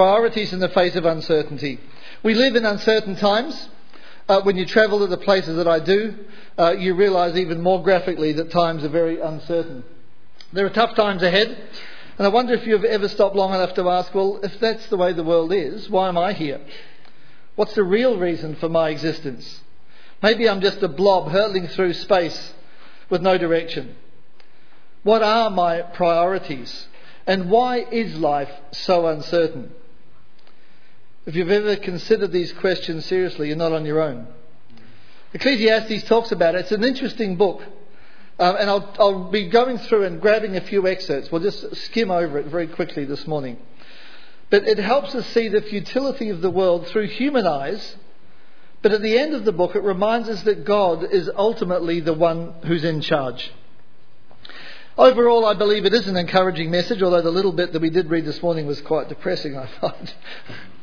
priorities in the face of uncertainty. We live in uncertain times. Uh, when you travel to the places that I do, uh, you realise even more graphically that times are very uncertain. There are tough times ahead, and I wonder if you've ever stopped long enough to ask, well, if that's the way the world is, why am I here? What's the real reason for my existence? Maybe I'm just a blob hurtling through space with no direction. What are my priorities? And why is life so uncertain? If you've ever considered these questions seriously, you're not on your own. Ecclesiastes talks about it. It's an interesting book. Um, and I'll, I'll be going through and grabbing a few excerpts. We'll just skim over it very quickly this morning. But it helps us see the futility of the world through human eyes. But at the end of the book, it reminds us that God is ultimately the one who's in charge. Overall, I believe it is an encouraging message, although the little bit that we did read this morning was quite depressing, I find.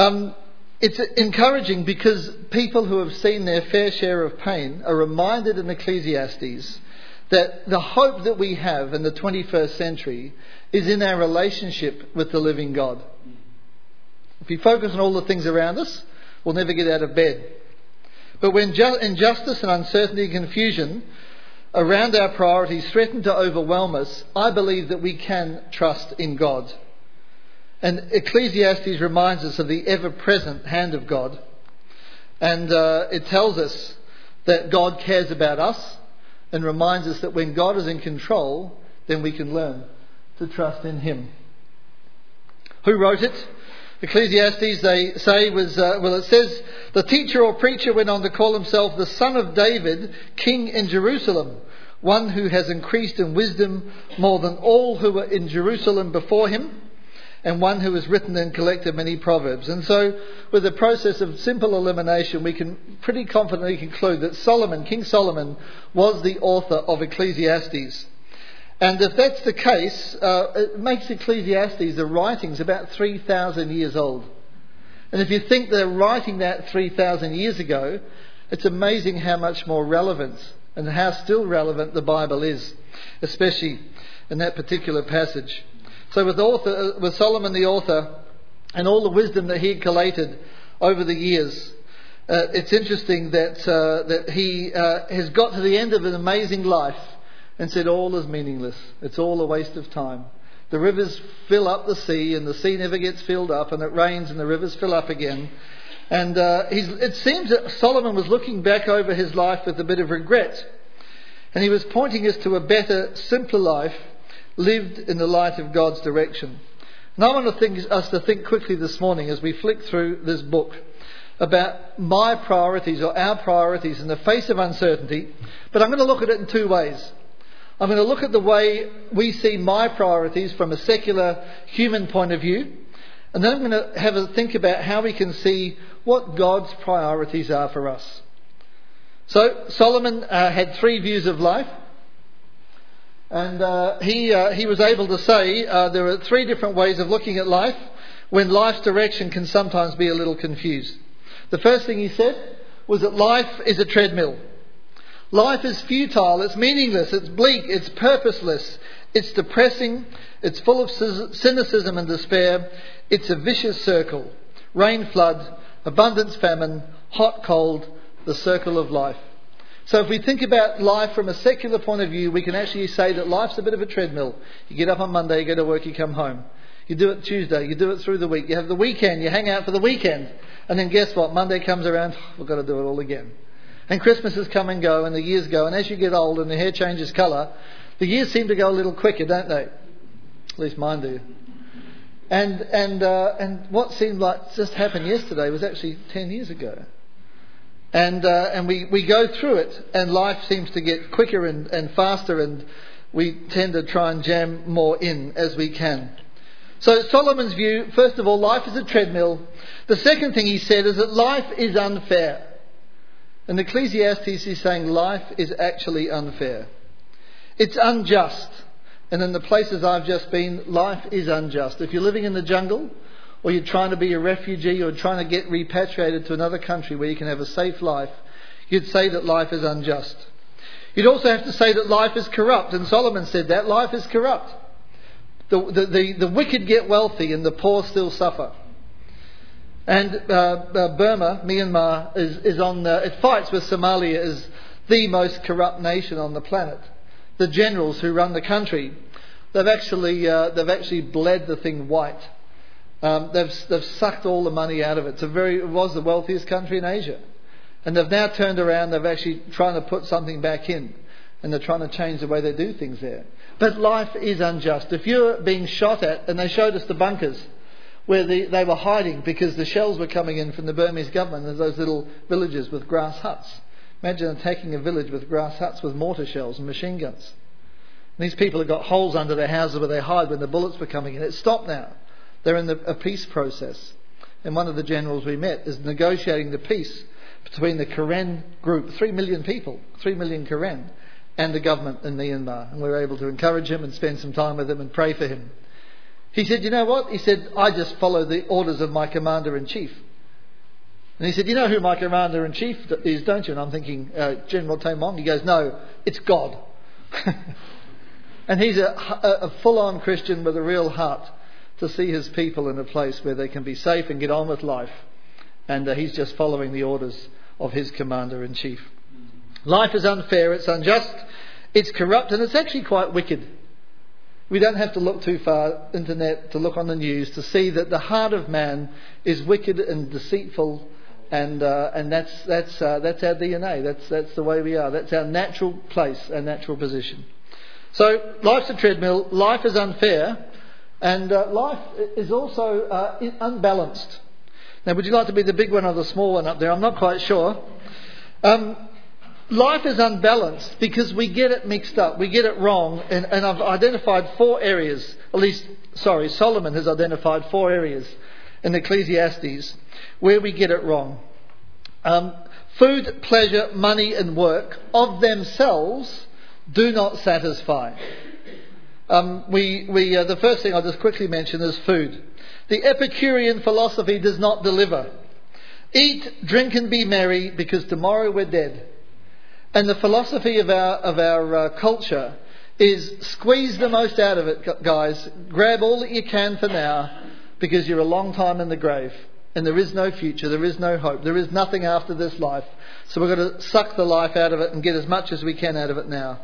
Um, it's encouraging because people who have seen their fair share of pain are reminded in Ecclesiastes that the hope that we have in the 21st century is in our relationship with the living God. If we focus on all the things around us, we'll never get out of bed. But when injustice and uncertainty and confusion around our priorities threaten to overwhelm us, I believe that we can trust in God. And Ecclesiastes reminds us of the ever present hand of God. And uh, it tells us that God cares about us and reminds us that when God is in control, then we can learn to trust in Him. Who wrote it? Ecclesiastes, they say, was, uh, well, it says, the teacher or preacher went on to call himself the son of David, king in Jerusalem, one who has increased in wisdom more than all who were in Jerusalem before him and one who has written and collected many proverbs. And so, with the process of simple elimination, we can pretty confidently conclude that Solomon, King Solomon, was the author of Ecclesiastes. And if that's the case, uh, it makes Ecclesiastes, the writings, about 3,000 years old. And if you think they're writing that 3,000 years ago, it's amazing how much more relevant and how still relevant the Bible is, especially in that particular passage. So with, author, with Solomon the author and all the wisdom that he had collated over the years, uh, it's interesting that, uh, that he uh, has got to the end of an amazing life and said all is meaningless. It's all a waste of time. The rivers fill up the sea and the sea never gets filled up and it rains and the rivers fill up again. And uh, it seems that Solomon was looking back over his life with a bit of regret. And he was pointing us to a better, simpler life lived in the light of God's direction. And I want to think, us to think quickly this morning as we flick through this book about my priorities or our priorities in the face of uncertainty. But I'm going to look at it in two ways. I'm going to look at the way we see my priorities from a secular human point of view. And then I'm going to have a think about how we can see what God's priorities are for us. So Solomon uh, had three views of life. And uh, he, uh, he was able to say uh, there are three different ways of looking at life when life's direction can sometimes be a little confused. The first thing he said was that life is a treadmill. Life is futile, it's meaningless, it's bleak, it's purposeless, it's depressing, it's full of cynicism and despair, it's a vicious circle. Rain, flood, abundance, famine, hot, cold, the circle of life. So if we think about life from a secular point of view, we can actually say that life's a bit of a treadmill. You get up on Monday, you go to work, you come home. You do it Tuesday, you do it through the week. You have the weekend, you hang out for the weekend. And then guess what? Monday comes around, we've got to do it all again. And Christmases come and go, and the years go, and as you get old and the hair changes colour, the years seem to go a little quicker, don't they? At least mine do. And, and, uh, and what seemed like just happened yesterday was actually 10 years ago. And, uh, and we, we go through it, and life seems to get quicker and, and faster, and we tend to try and jam more in as we can. So, Solomon's view first of all, life is a treadmill. The second thing he said is that life is unfair. In Ecclesiastes, he's saying life is actually unfair. It's unjust. And in the places I've just been, life is unjust. If you're living in the jungle, or you're trying to be a refugee or trying to get repatriated to another country where you can have a safe life, you'd say that life is unjust. You'd also have to say that life is corrupt, and Solomon said that life is corrupt. The, the, the, the wicked get wealthy and the poor still suffer. And uh, uh, Burma, Myanmar, is, is on the, it fights with Somalia as the most corrupt nation on the planet. The generals who run the country, they've actually, uh, they've actually bled the thing white. Um, they've, they've sucked all the money out of it. It's a very, it was the wealthiest country in Asia. And they've now turned around, they've actually trying to put something back in. And they're trying to change the way they do things there. But life is unjust. If you're being shot at, and they showed us the bunkers where the, they were hiding because the shells were coming in from the Burmese government, there's those little villages with grass huts. Imagine attacking a village with grass huts with mortar shells and machine guns. And these people have got holes under their houses where they hide when the bullets were coming in. It's stopped now. They're in the, a peace process. And one of the generals we met is negotiating the peace between the Karen group, three million people, three million Karen, and the government in Myanmar. And we were able to encourage him and spend some time with him and pray for him. He said, You know what? He said, I just follow the orders of my commander in chief. And he said, You know who my commander in chief is, don't you? And I'm thinking, uh, General Mong. He goes, No, it's God. and he's a, a, a full on Christian with a real heart to see his people in a place where they can be safe and get on with life. And uh, he's just following the orders of his commander in chief. Life is unfair, it's unjust, it's corrupt, and it's actually quite wicked. We don't have to look too far internet to look on the news to see that the heart of man is wicked and deceitful, and uh, and that's that's uh, that's our DNA. That's that's the way we are. That's our natural place, our natural position. So life's a treadmill. Life is unfair, and uh, life is also uh, unbalanced. Now, would you like to be the big one or the small one up there? I'm not quite sure. Um, life is unbalanced because we get it mixed up, we get it wrong, and, and, I've identified four areas, at least, sorry, Solomon has identified four areas in Ecclesiastes where we get it wrong. Um, food, pleasure, money, and work of themselves do not satisfy. Um, we, we, uh, the first thing I'll just quickly mention is food. The Epicurean philosophy does not deliver. Eat, drink, and be merry because tomorrow we're dead. And the philosophy of our, of our uh, culture is squeeze the most out of it, guys. Grab all that you can for now because you're a long time in the grave. And there is no future, there is no hope, there is nothing after this life. So we've got to suck the life out of it and get as much as we can out of it now.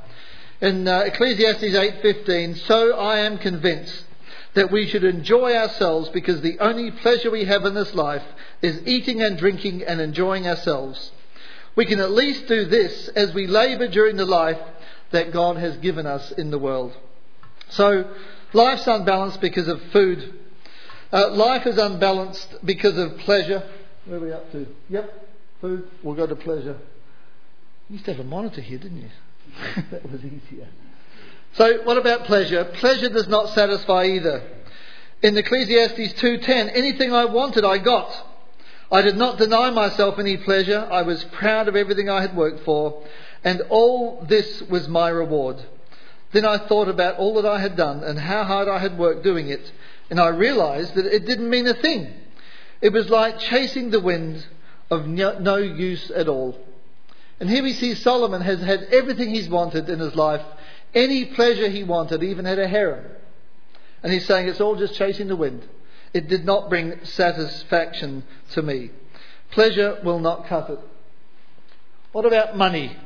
In uh, Ecclesiastes 8:15, so I am convinced that we should enjoy ourselves because the only pleasure we have in this life is eating and drinking and enjoying ourselves. We can at least do this as we labour during the life that God has given us in the world. So, life's unbalanced because of food. Uh, life is unbalanced because of pleasure. Where are we up to? Yep, food. We'll go to pleasure. You used to have a monitor here, didn't you? that was easier. So, what about pleasure? Pleasure does not satisfy either. In Ecclesiastes 2:10, anything I wanted, I got. I did not deny myself any pleasure. I was proud of everything I had worked for, and all this was my reward. Then I thought about all that I had done and how hard I had worked doing it, and I realized that it didn't mean a thing. It was like chasing the wind of no use at all. And here we see Solomon has had everything he's wanted in his life, any pleasure he wanted, even had a harem. And he's saying it's all just chasing the wind. It did not bring satisfaction to me. Pleasure will not cut it. What about money?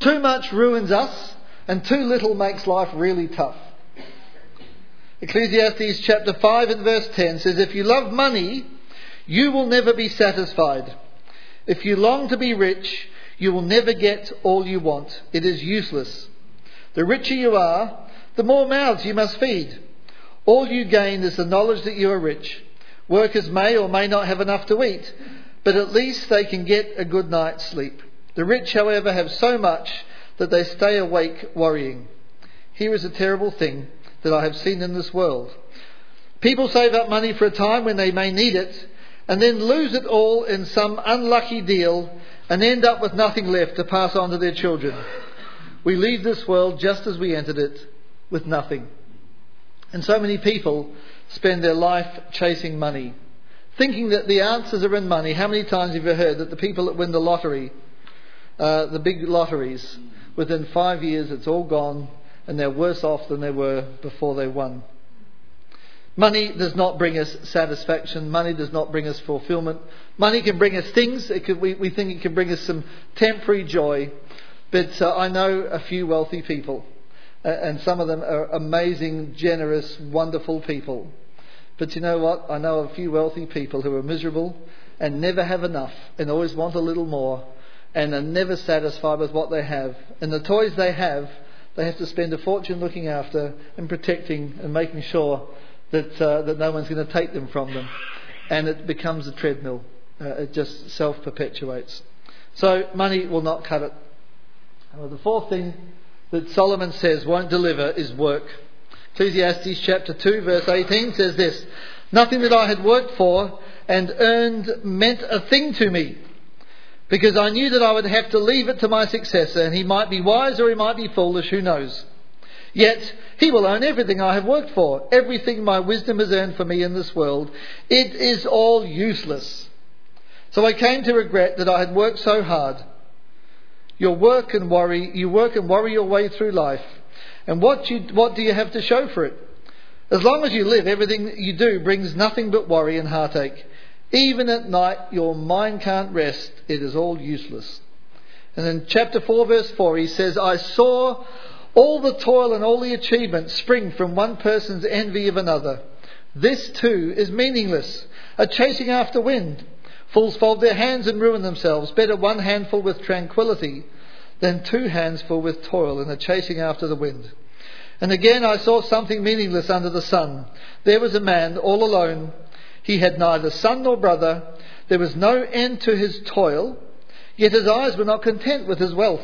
Too much ruins us, and too little makes life really tough. Ecclesiastes chapter 5 and verse 10 says, If you love money, you will never be satisfied. If you long to be rich, you will never get all you want. It is useless. The richer you are, the more mouths you must feed. All you gain is the knowledge that you are rich. Workers may or may not have enough to eat, but at least they can get a good night's sleep. The rich, however, have so much that they stay awake worrying. Here is a terrible thing that I have seen in this world. People save up money for a time when they may need it, and then lose it all in some unlucky deal and end up with nothing left to pass on to their children. We leave this world just as we entered it, with nothing. And so many people spend their life chasing money, thinking that the answers are in money. How many times have you heard that the people that win the lottery, uh, the big lotteries, within five years it's all gone and they're worse off than they were before they won? Money does not bring us satisfaction. Money does not bring us fulfillment. Money can bring us things. We, we, think it can bring us some temporary joy. But uh, I know a few wealthy people, uh, and some of them are amazing, generous, wonderful people. But you know what? I know a few wealthy people who are miserable and never have enough and always want a little more and are never satisfied with what they have. And the toys they have, they have to spend a fortune looking after and protecting and making sure that, uh, that no one's going to take them from them. And it becomes a treadmill. Uh, it just self perpetuates. So money will not cut it. Well, the fourth thing that Solomon says won't deliver is work. Ecclesiastes chapter 2 verse 18 says this, Nothing that I had worked for and earned meant a thing to me, because I knew that I would have to leave it to my successor, and he might be wise or he might be foolish, who knows. Yet he will own everything I have worked for, everything my wisdom has earned for me in this world. It is all useless. So I came to regret that I had worked so hard. You work and worry, you work and worry your way through life. And what, you, what do you have to show for it? As long as you live, everything you do brings nothing but worry and heartache. Even at night, your mind can't rest. It is all useless. And in chapter 4, verse 4, he says, I saw all the toil and all the achievements spring from one person's envy of another. This too is meaningless, a chasing after wind. Fools fold their hands and ruin themselves. Better one handful with tranquility than two hands full with toil and a chasing after the wind. And again I saw something meaningless under the sun. There was a man all alone. He had neither son nor brother. There was no end to his toil, yet his eyes were not content with his wealth.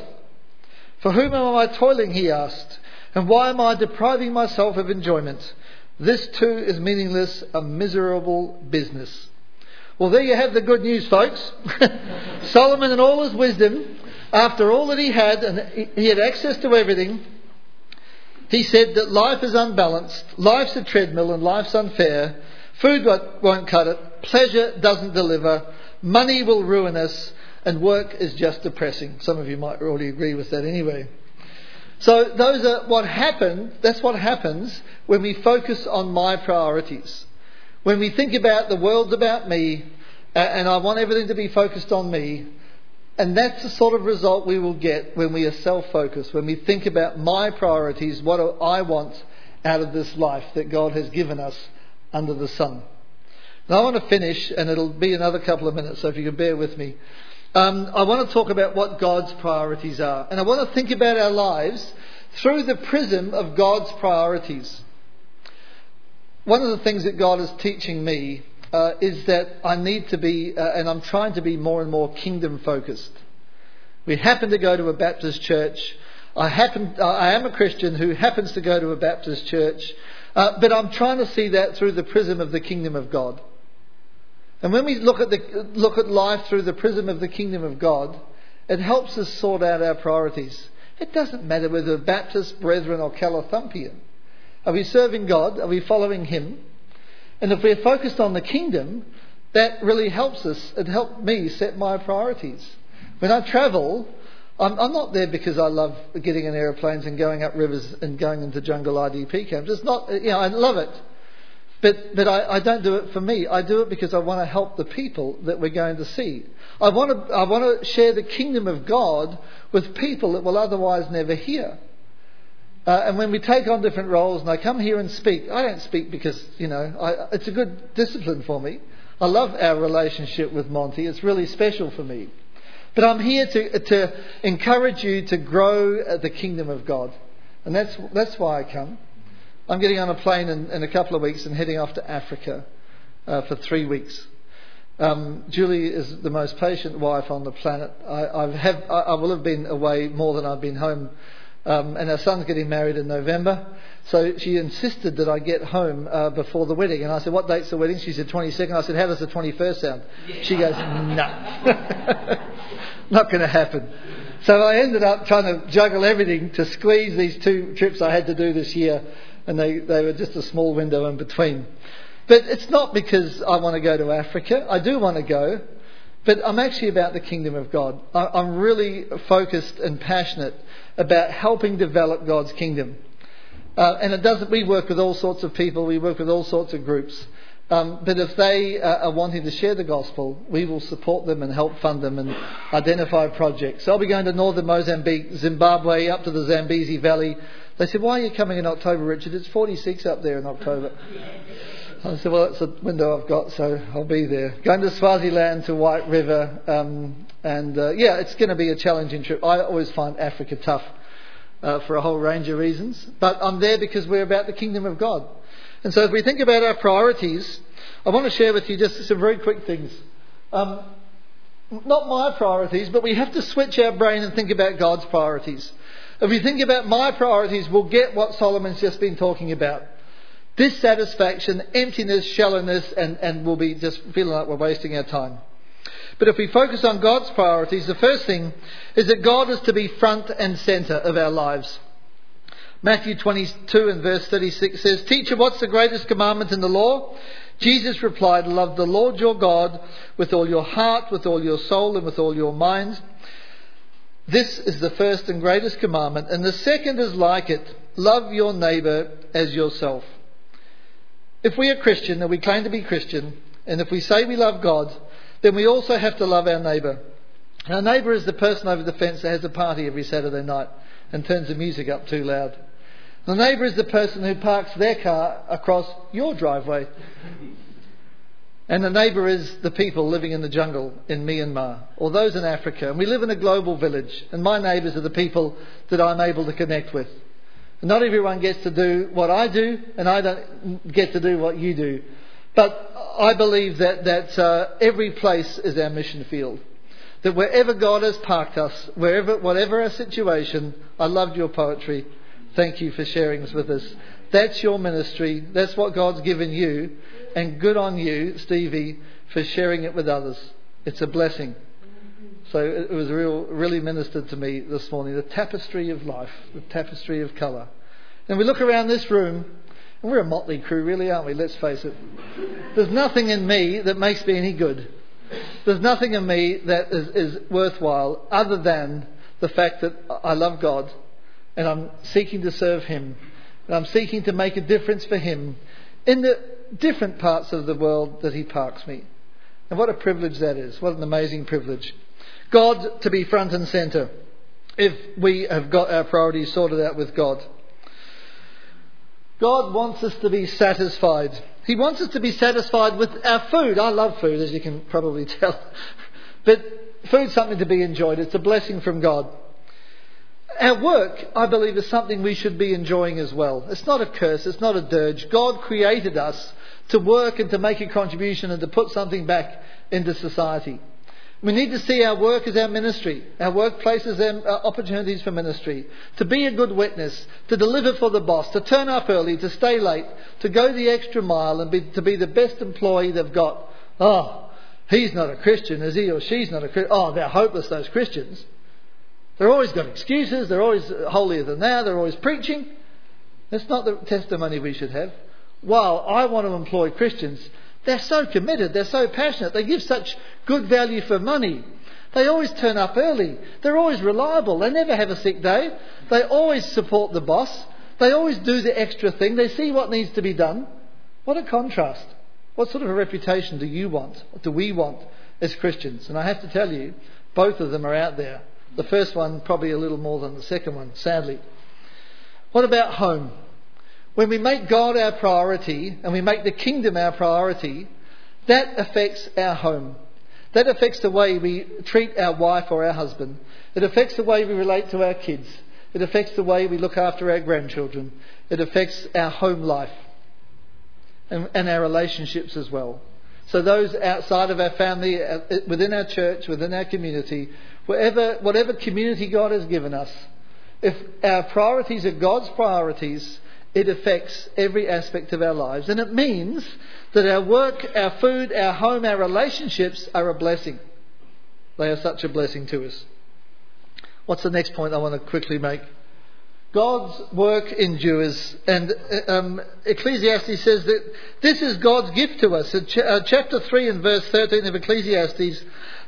For whom am I toiling? he asked. And why am I depriving myself of enjoyment? This too is meaningless, a miserable business. Well, there you have the good news, folks. Solomon, in all his wisdom, after all that he had, and he had access to everything, he said that life is unbalanced, life's a treadmill, and life's unfair. Food won't cut it, pleasure doesn't deliver, money will ruin us, and work is just depressing. Some of you might already agree with that anyway. So those are what happen, that's what happens when we focus on my priorities. When we think about the world's about me and I want everything to be focused on me, and that's the sort of result we will get when we are self focused, when we think about my priorities, what I want out of this life that God has given us under the sun. Now I want to finish, and it'll be another couple of minutes, so if you can bear with me. Um, I want to talk about what God's priorities are. And I want to think about our lives through the prism of God's priorities. One of the things that God is teaching me uh, is that I need to be, uh, and I'm trying to be more and more kingdom focused. We happen to go to a Baptist church. I happen, I am a Christian who happens to go to a Baptist church, uh, but I'm trying to see that through the prism of the kingdom of God. And when we look at, the, look at life through the prism of the kingdom of God, it helps us sort out our priorities. It doesn't matter whether we're Baptist, Brethren, or Calathumpian. Are we serving God? Are we following Him? And if we're focused on the kingdom, that really helps us. It helped me set my priorities. When I travel, I'm, I'm, not there because I love getting in aeroplanes and going up rivers and going into jungle IDP camps. It's not, you know, I love it. But, but I, I, don't do it for me. I do it because I want to help the people that we're going to see. I want to, I want to share the kingdom of God with people that will otherwise never hear. Uh, and when we take on different roles and I come here and speak, I don't speak because, you know, I, it's a good discipline for me. I love our relationship with Monty. It's really special for me. But I'm here to, to encourage you to grow the kingdom of God. And that's, that's why I come. I'm getting on a plane in, in a couple of weeks and heading off to Africa uh, for three weeks. Um, Julie is the most patient wife on the planet. I, have, I, I will have been away more than I've been home. Um, and our son's getting married in November. So she insisted that I get home uh, before the wedding. And I said, What date's the wedding? She said, 22nd. I said, How does the 21st sound? Yeah. She goes, No. Not going to happen. So I ended up trying to juggle everything to squeeze these two trips I had to do this year and they, they were just a small window in between. But it's not because I want to go to Africa. I do want to go, but I'm actually about the kingdom of God. I, am really focused and passionate about helping develop God's kingdom. Uh, and it doesn't, we work with all sorts of people, we work with all sorts of groups. Um, but if they uh, are wanting to share the gospel, we will support them and help fund them and identify projects. So I'll be going to northern Mozambique, Zimbabwe, up to the Zambezi Valley. They said, Why are you coming in October, Richard? It's 46 up there in October. I said, Well, that's a window I've got, so I'll be there. Going to Swaziland to White River. Um, and uh, yeah, it's going to be a challenging trip. I always find Africa tough uh, for a whole range of reasons. But I'm there because we're about the kingdom of God. And so, if we think about our priorities, I want to share with you just some very quick things. Um, not my priorities, but we have to switch our brain and think about God's priorities. If we think about my priorities, we'll get what Solomon's just been talking about. Dissatisfaction, emptiness, shallowness, and, and we'll be just feeling like we're wasting our time. But if we focus on God's priorities, the first thing is that God is to be front and centre of our lives. Matthew 22 and verse 36 says, Teacher, what's the greatest commandment in the law? Jesus replied, Love the Lord your God with all your heart, with all your soul, and with all your mind. This is the first and greatest commandment, and the second is like it love your neighbour as yourself. If we are Christian, and we claim to be Christian, and if we say we love God, then we also have to love our neighbour. Our neighbour is the person over the fence that has a party every Saturday night and turns the music up too loud. The neighbour is the person who parks their car across your driveway. And the neighbour is the people living in the jungle in Myanmar or those in Africa. And we live in a global village, and my neighbours are the people that I'm able to connect with. And not everyone gets to do what I do, and I don't get to do what you do. But I believe that, that uh, every place is our mission field. That wherever God has parked us, wherever, whatever our situation, I loved your poetry. Thank you for sharing this with us. That's your ministry. That's what God's given you. And good on you, Stevie, for sharing it with others. It's a blessing. So it was real, really ministered to me this morning. The tapestry of life, the tapestry of colour. And we look around this room, and we're a motley crew, really, aren't we? Let's face it. There's nothing in me that makes me any good. There's nothing in me that is, is worthwhile other than the fact that I love God and I'm seeking to serve Him. And I'm seeking to make a difference for Him in the different parts of the world that He parks me. And what a privilege that is. What an amazing privilege. God to be front and centre if we have got our priorities sorted out with God. God wants us to be satisfied. He wants us to be satisfied with our food. I love food, as you can probably tell. But food's something to be enjoyed. It's a blessing from God. Our work, I believe, is something we should be enjoying as well. It's not a curse, it's not a dirge. God created us to work and to make a contribution and to put something back into society. We need to see our work as our ministry, our workplace as our uh, opportunities for ministry, to be a good witness, to deliver for the boss, to turn up early, to stay late, to go the extra mile and be, to be the best employee they've got. Oh, he's not a Christian, is he? Or she's not a Christian. Oh, they're hopeless, those Christians. They're always got excuses. They're always holier than thou. They're always preaching. That's not the testimony we should have. While I want to employ Christians, they're so committed. They're so passionate. They give such good value for money. They always turn up early. They're always reliable. They never have a sick day. They always support the boss. They always do the extra thing. They see what needs to be done. What a contrast. What sort of a reputation do you want? What do we want as Christians? And I have to tell you, both of them are out there. The first one, probably a little more than the second one, sadly. What about home? When we make God our priority and we make the kingdom our priority, that affects our home. That affects the way we treat our wife or our husband. It affects the way we relate to our kids. It affects the way we look after our grandchildren. It affects our home life and, and our relationships as well. So, those outside of our family, uh, within our church, within our community, Whatever, whatever community God has given us, if our priorities are God's priorities, it affects every aspect of our lives. And it means that our work, our food, our home, our relationships are a blessing. They are such a blessing to us. What's the next point I want to quickly make? God's work endures. And um, Ecclesiastes says that this is God's gift to us. In ch- uh, chapter 3 and verse 13 of Ecclesiastes,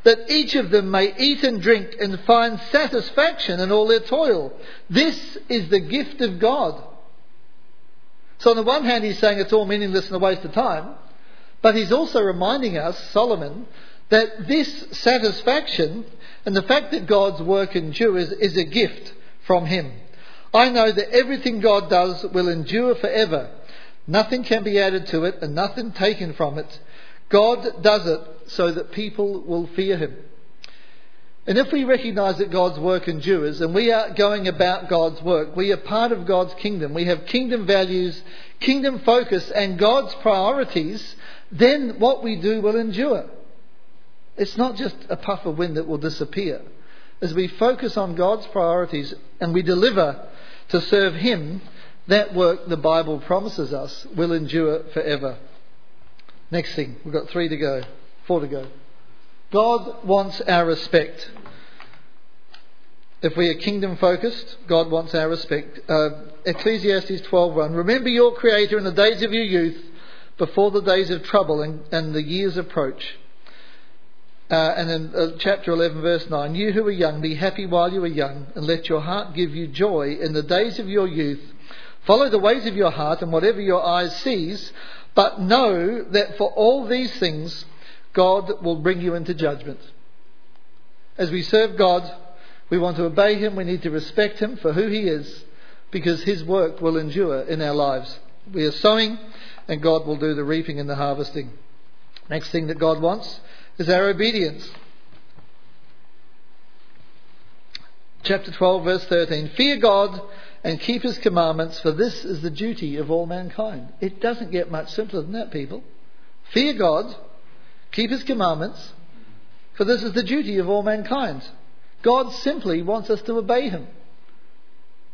that each of them may eat and drink and find satisfaction in all their toil. This is the gift of God. So, on the one hand, he's saying it's all meaningless and a waste of time, but he's also reminding us, Solomon, that this satisfaction and the fact that God's work endures is a gift from him. I know that everything God does will endure forever. Nothing can be added to it and nothing taken from it. God does it so that people will fear him. And if we recognize that God's work endures and we are going about God's work, we are part of God's kingdom, we have kingdom values, kingdom focus, and God's priorities, then what we do will endure. It's not just a puff of wind that will disappear. As we focus on God's priorities and we deliver to serve Him, that work the Bible promises us will endure forever. Next thing, we've got three to go, four to go. God wants our respect. If we are kingdom focused, God wants our respect. Uh, Ecclesiastes 12:1. Remember your Creator in the days of your youth, before the days of trouble and, and the years approach. Uh, and in uh, chapter 11, verse 9, you who are young, be happy while you are young, and let your heart give you joy in the days of your youth. Follow the ways of your heart and whatever your eyes sees, but know that for all these things, God will bring you into judgment. As we serve God, we want to obey Him, we need to respect Him for who He is, because His work will endure in our lives. We are sowing, and God will do the reaping and the harvesting. Next thing that God wants is our obedience. Chapter 12, verse 13. Fear God and keep his commandments, for this is the duty of all mankind. It doesn't get much simpler than that, people. Fear God, keep his commandments, for this is the duty of all mankind. God simply wants us to obey him,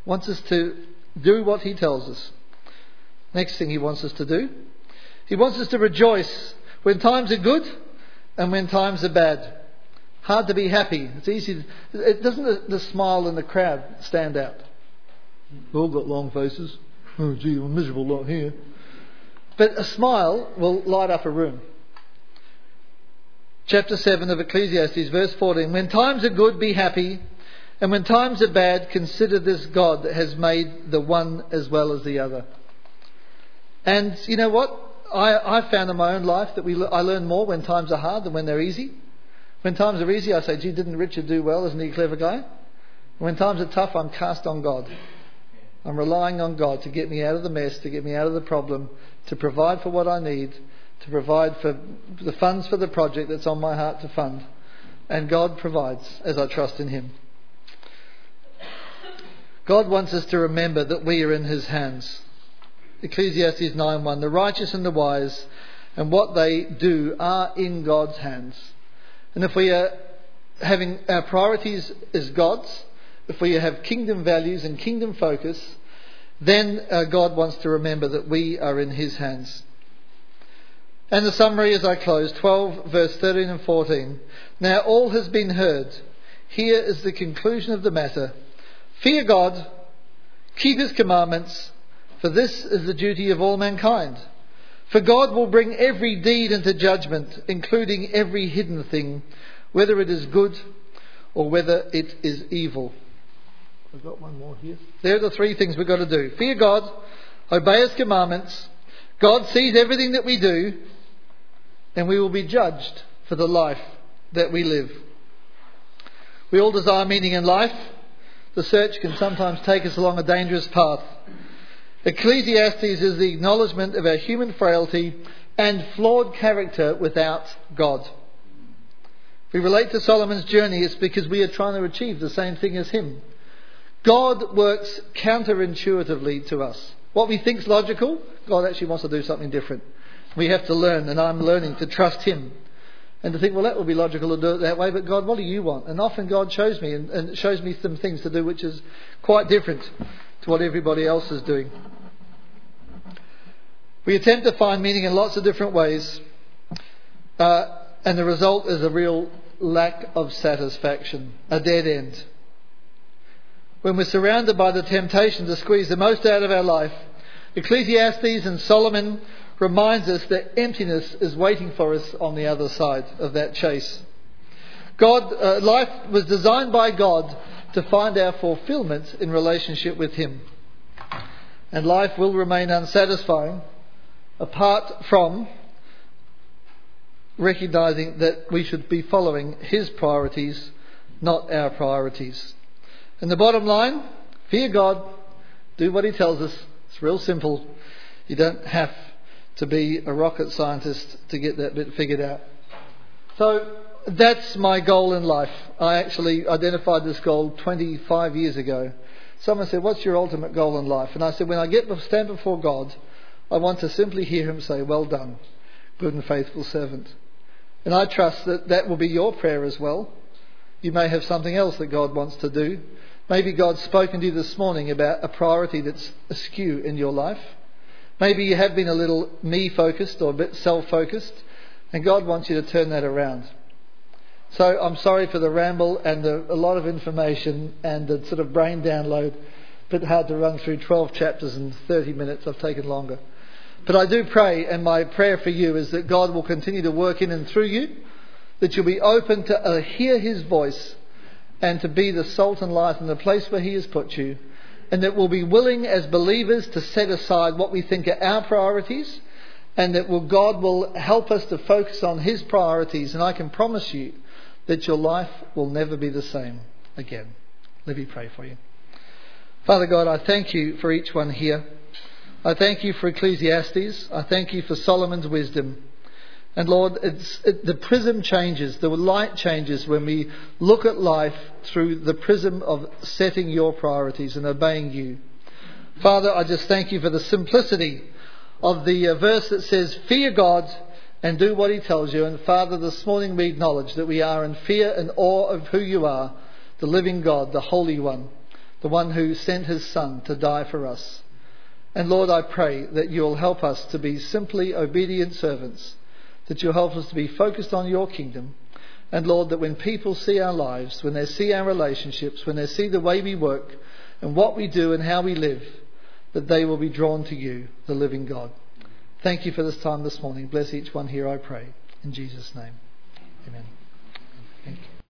wants us to do what he tells us. Next thing he wants us to do, he wants us to rejoice when times are good and when times are bad. Hard to be happy. It's easy. It doesn't the, the smile in the crowd stand out. We've all got long faces. Oh, gee, I'm miserable lot here. But a smile will light up a room. Chapter 7 of Ecclesiastes, verse 14. When times are good, be happy. And when times are bad, consider this God that has made the one as well as the other. And you know what? I, I found in my own life that we, I learn more when times are hard than when they're easy. When times are easy, I say, gee, didn't Richard do well? Isn't he a clever guy? When times are tough, I'm cast on God. I'm relying on God to get me out of the mess, to get me out of the problem, to provide for what I need, to provide for the funds for the project that's on my heart to fund. And God provides as I trust in Him. God wants us to remember that we are in His hands. Ecclesiastes 9:1 The righteous and the wise and what they do are in God's hands. And if we are having our priorities as God's, if we have kingdom values and kingdom focus, then uh, God wants to remember that we are in His hands. And the summary as I close 12, verse 13 and 14. Now all has been heard. Here is the conclusion of the matter. Fear God, keep His commandments, for this is the duty of all mankind. For God will bring every deed into judgment, including every hidden thing, whether it is good or whether it is evil. I've got one more here. There are the three things we've got to do fear God, obey His commandments. God sees everything that we do, and we will be judged for the life that we live. We all desire meaning in life. The search can sometimes take us along a dangerous path. Ecclesiastes is the acknowledgement of our human frailty and flawed character without God. If we relate to Solomon's journey, it's because we are trying to achieve the same thing as him. God works counterintuitively to us. What we think is logical, God actually wants to do something different. We have to learn, and I'm learning to trust Him. And to think, well, that would be logical to do it that way, but God, what do you want? And often God shows me and, and shows me some things to do which is quite different to what everybody else is doing. We attempt to find meaning in lots of different ways, uh, and the result is a real lack of satisfaction, a dead end. When we're surrounded by the temptation to squeeze the most out of our life, Ecclesiastes and Solomon reminds us that emptiness is waiting for us on the other side of that chase. God, uh, life was designed by God to find our fulfillment in relationship with Him. And life will remain unsatisfying apart from recognizing that we should be following His priorities, not our priorities. And the bottom line fear God, do what He tells us. It's real simple. You don't have to be a rocket scientist to get that bit figured out. So that's my goal in life. I actually identified this goal 25 years ago. Someone said, What's your ultimate goal in life? And I said, When I get stand before God, I want to simply hear Him say, Well done, good and faithful servant. And I trust that that will be your prayer as well. You may have something else that God wants to do. Maybe God's spoken to you this morning about a priority that's askew in your life. Maybe you have been a little me focused or a bit self focused, and God wants you to turn that around. So I'm sorry for the ramble and the, a lot of information and the sort of brain download. Bit hard to run through 12 chapters in 30 minutes. I've taken longer. But I do pray, and my prayer for you is that God will continue to work in and through you, that you'll be open to uh, hear His voice and to be the salt and light in the place where He has put you, and that we'll be willing as believers to set aside what we think are our priorities, and that God will help us to focus on His priorities. And I can promise you that your life will never be the same again. Let me pray for you. Father God, I thank you for each one here. I thank you for Ecclesiastes. I thank you for Solomon's wisdom. And Lord, it, the prism changes, the light changes when we look at life through the prism of setting your priorities and obeying you. Father, I just thank you for the simplicity of the uh, verse that says, Fear God and do what He tells you. And Father, this morning we acknowledge that we are in fear and awe of who you are, the living God, the Holy One, the one who sent His Son to die for us. And Lord, I pray that you'll help us to be simply obedient servants, that you'll help us to be focused on your kingdom. And Lord, that when people see our lives, when they see our relationships, when they see the way we work and what we do and how we live, that they will be drawn to you, the living God. Thank you for this time this morning. Bless each one here, I pray. In Jesus' name. Amen. You.